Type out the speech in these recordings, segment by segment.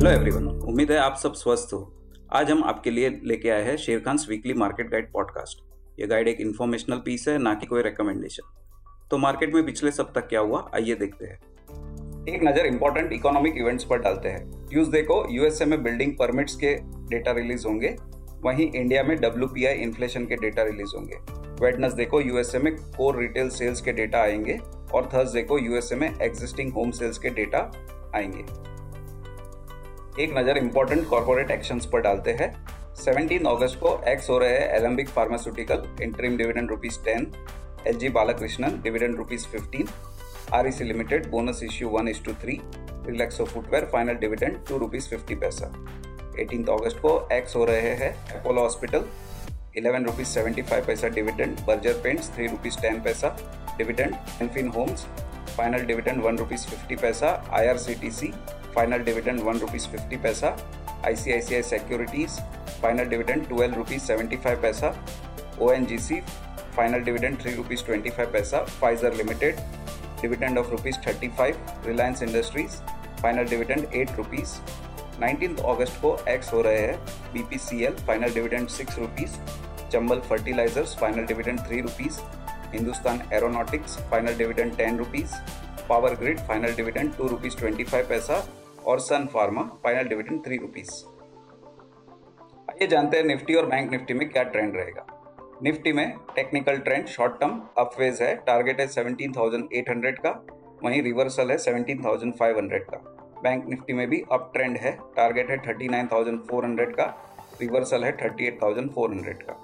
Hello everyone उम्मीद है आप सब स्वस्थ हो। आज हम आपके लिए लेके आए हैं Sher Khan weekly market guide podcast ये गाइड एक इन्फॉर्मेशनल पीस है, ना कि कोई रिकमेंडेशन तो मार्केट में पिछले सप्ताह क्या हुआ, आइए देखते हैं। एक नज़र इंपॉर्टेंट इकोनॉमिक इवेंट्स पर डालते हैं। ट्यूसडे को यूएसए में बिल्डिंग परमिट्स के डेटा रिलीज़ होंगे। वहीं इंडिया में डब्ल्यू इन्फ्लेशन के डेटा रिलीज़ होंगे। वेडनसडे को यूएसए में कोर रिटेल सेल्स के डेटा आएँगे और थर्सडे को यूएसए में एग्जिस्टिंग होम सेल्स के डेटा आएँगे। एक नज़र इंपॉर्टेंट कॉर्पोरेट एक्शंस पर डालते हैं। 17 अगस्त को एक्स हो रहे हैं Alembic pharmaceutical interim dividend rupees ten L G Balakrishnan dividend rupees fifteen R E C limited bonus issue one is to three Relaxo footwear final dividend two rupees fifty paisa eighteen अगस्त को ex हो रहे हैं Apollo hospital eleven rupees seventy five paisa dividend Berger paints three rupees ten paisa dividend एनफिन homes final dividend one rupees fifty paisa I R C T C final dividend one rupees fifty paisa ICICI securities final dividend twelve rupees seventy five paisa O N G C final dividend three rupees twenty five paisa Pfizer limited dividend of rupees thirty five Reliance industries final dividend eight rupees nineteen अगस्त को ex हो रहे हैं B P C L final dividend six rupees Chambal fertilisers final dividend three rupees Hindustan aeronautics final dividend ten rupees power grid final dividend two rupees twenty five paisa और Sun pharma final dividend three rupees आइए जानते हैं Nifty और bank Nifty में क्या trend रहेगा Nifty में technical trend short term upwards है टारगेट है 17,800 का वहीं रिवर्सल है 17,500 का बैंक निफ्टी में भी अप ट्रेंड है टारगेट है 39,400 का रिवर्सल है 38,400 का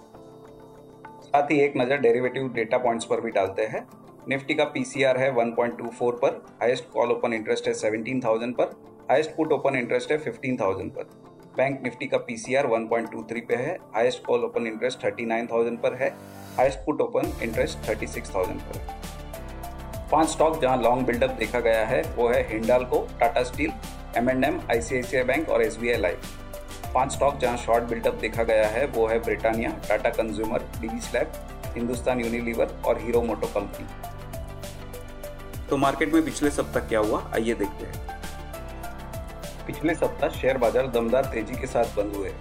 साथ ही एक नज़र डेरिवेटिव डेटा पॉइंट्स पर भी डालते हैं निफ्टी का पीसीआर है 1.24 पर हाईएस्ट कॉल ओपन इंटरेस्ट है 17,000 पर हाईएस्ट पुट ओपन इंटरेस्ट है 15,000 पर। बैंक निफ्टी का पीसीआर 1.23 पे है हाईएस्ट कॉल ओपन इंटरेस्ट 39,000 पर है हाईएस्ट पुट ओपन इंटरेस्ट 36,000 पर। है पाँच स्टॉक जहाँ लॉन्ग बिल्डअप देखा गया है वो है Hindalco Tata steel M and M ICICI bank और एस बी आई लाइफ पाँच स्टॉक जहाँ शॉर्ट बिल्डअप देखा गया है वो है ब्रिटानिया टाटा कंज्यूमर डी स्लैब हिंदुस्तान यूनिलीवर और हीरो मोटो कंपनी तो मार्केट में पिछले सप्ताह क्या हुआ? आइए देखते हैं। पिछले सप्ताह शेयर बाज़ार दमदार तेज़ी के साथ बंद हुए।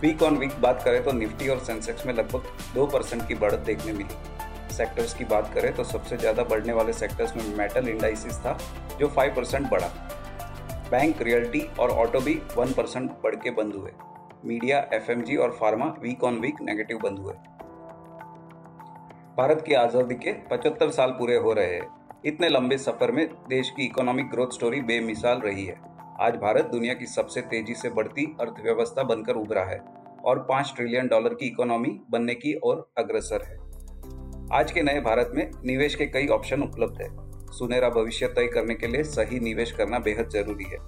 वीक ऑन वीक बात करें तो निफ्टी और सेंसेक्स में लगभग दो परसेंट की बढ़त देखने मिली। सेक्टर्स की बात करें तो सबसे ज़्यादा बढ़ने वाले सेक्टर्स में मेटल इंडाइसिस था, जो फाइव परसेंट बढ़ा। बैंक रियल्टी और ऑटो भी वन परसेंट बढ़ के बंद हुए। मीडिया एफ़ और pharma week on week negative बंद हुए। भारत की आज़ादी के 75 साल पूरे हो रहे हैं। इतने लंबे सफ़र में देश की इकोनॉमिक ग्रोथ स्टोरी बेमिसाल रही है। आज भारत दुनिया की सबसे तेज़ी से बढ़ती अर्थव्यवस्था बनकर उभरा है और पाँच ट्रिलियन डॉलर की इकोनॉमी बनने की ओर अग्रसर है। आज के नए भारत में निवेश के कई ऑप्शन उपलब्ध है। सुनहरा भविष्य तय करने के लिए सही निवेश करना बेहद ज़रूरी है।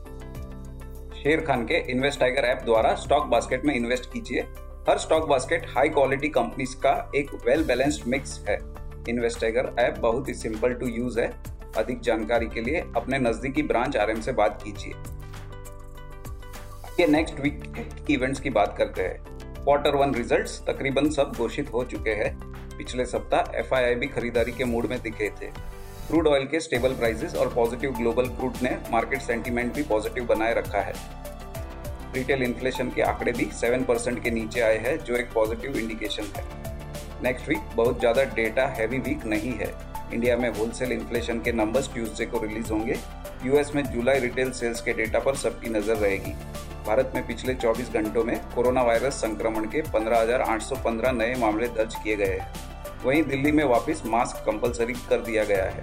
शेर खान के इन्वेस्ट टाइगर ऐप द्वारा स्टॉक बास्केट में इन्वेस्ट कीजिए। हर stock basket high quality companies का एक वेल बैलेंस्ड मिक्स है। इन्वेस्ट टाइगर ऐप बहुत ही सिंपल टू यूज़ है। अधिक जानकारी के लिए अपने नजदीकी ब्रांच आरएम से बात कीजिए। ये नेक्स्ट वीक इवेंट्स की बात करते हैं। क्वार्टर वन रिजल्ट्स तकरीबन सब घोषित हो चुके हैं। पिछले सप्ताह एफआईआई भी खरीदारी के मूड में दिखे थे। क्रूड ऑयल के स्टेबल प्राइसेस और पॉजिटिव ग्लोबल क्रूड ने मार्केट सेंटीमेंट भी पॉजिटिव बनाए रखा है। रिटेल इन्फ्लेशन के आंकड़े भी 7 परसेंट के नीचे आए हैं, जो एक पॉजिटिव इंडिकेशन है। नेक्स्ट वीक बहुत ज़्यादा डेटा हैवी वीक नहीं है। इंडिया में होलसेल इन्फ्लेशन के नंबर्स ट्यूसडे को रिलीज़ होंगे। यूएस में जुलाई रिटेल सेल्स के डेटा पर सबकी नज़र रहेगी। भारत में पिछले 24 घंटों में कोरोना वायरस संक्रमण के 15,815 नए मामले दर्ज किए गए हैं। वहीं दिल्ली में वापस मास्क कंपलसरी कर दिया गया है।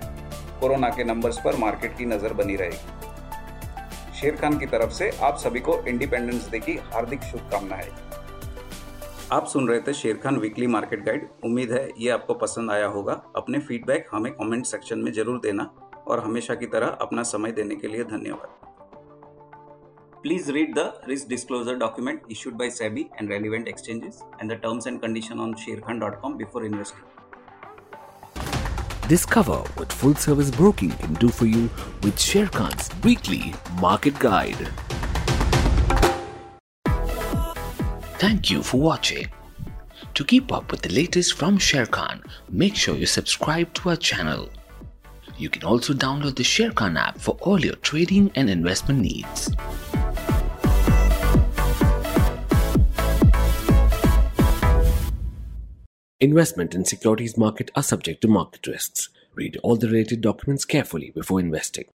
कोरोना के नंबर्स पर मार्केट की नज़र बनी रहेगी। शेर खान की तरफ़ से आप सभी को इंडिपेंडेंस डे की हार्दिक शुभकामनाएँ। आप सुन रहे थे शेर वीकली मार्केट गाइड। उम्मीद है ये आपको पसंद आया होगा। अपने फीडबैक हमें कमेंट सेक्शन में ज़रूर देना और हमेशा की तरह अपना समय देने के लिए धन्यवाद। Please read the risk disclosure document issued by SEBI and relevant exchanges and the terms and condition on Sharekhan dot com before investing. Discover what full service broking can do for you with Sharekhan weekly market Thank you for watching. To keep up with the latest from Sharekhan, make sure you subscribe to our channel. You can also download the Sharekhan app for all your trading and investment needs. Investment in securities market are subject to market risks. Read all the related documents carefully before investing.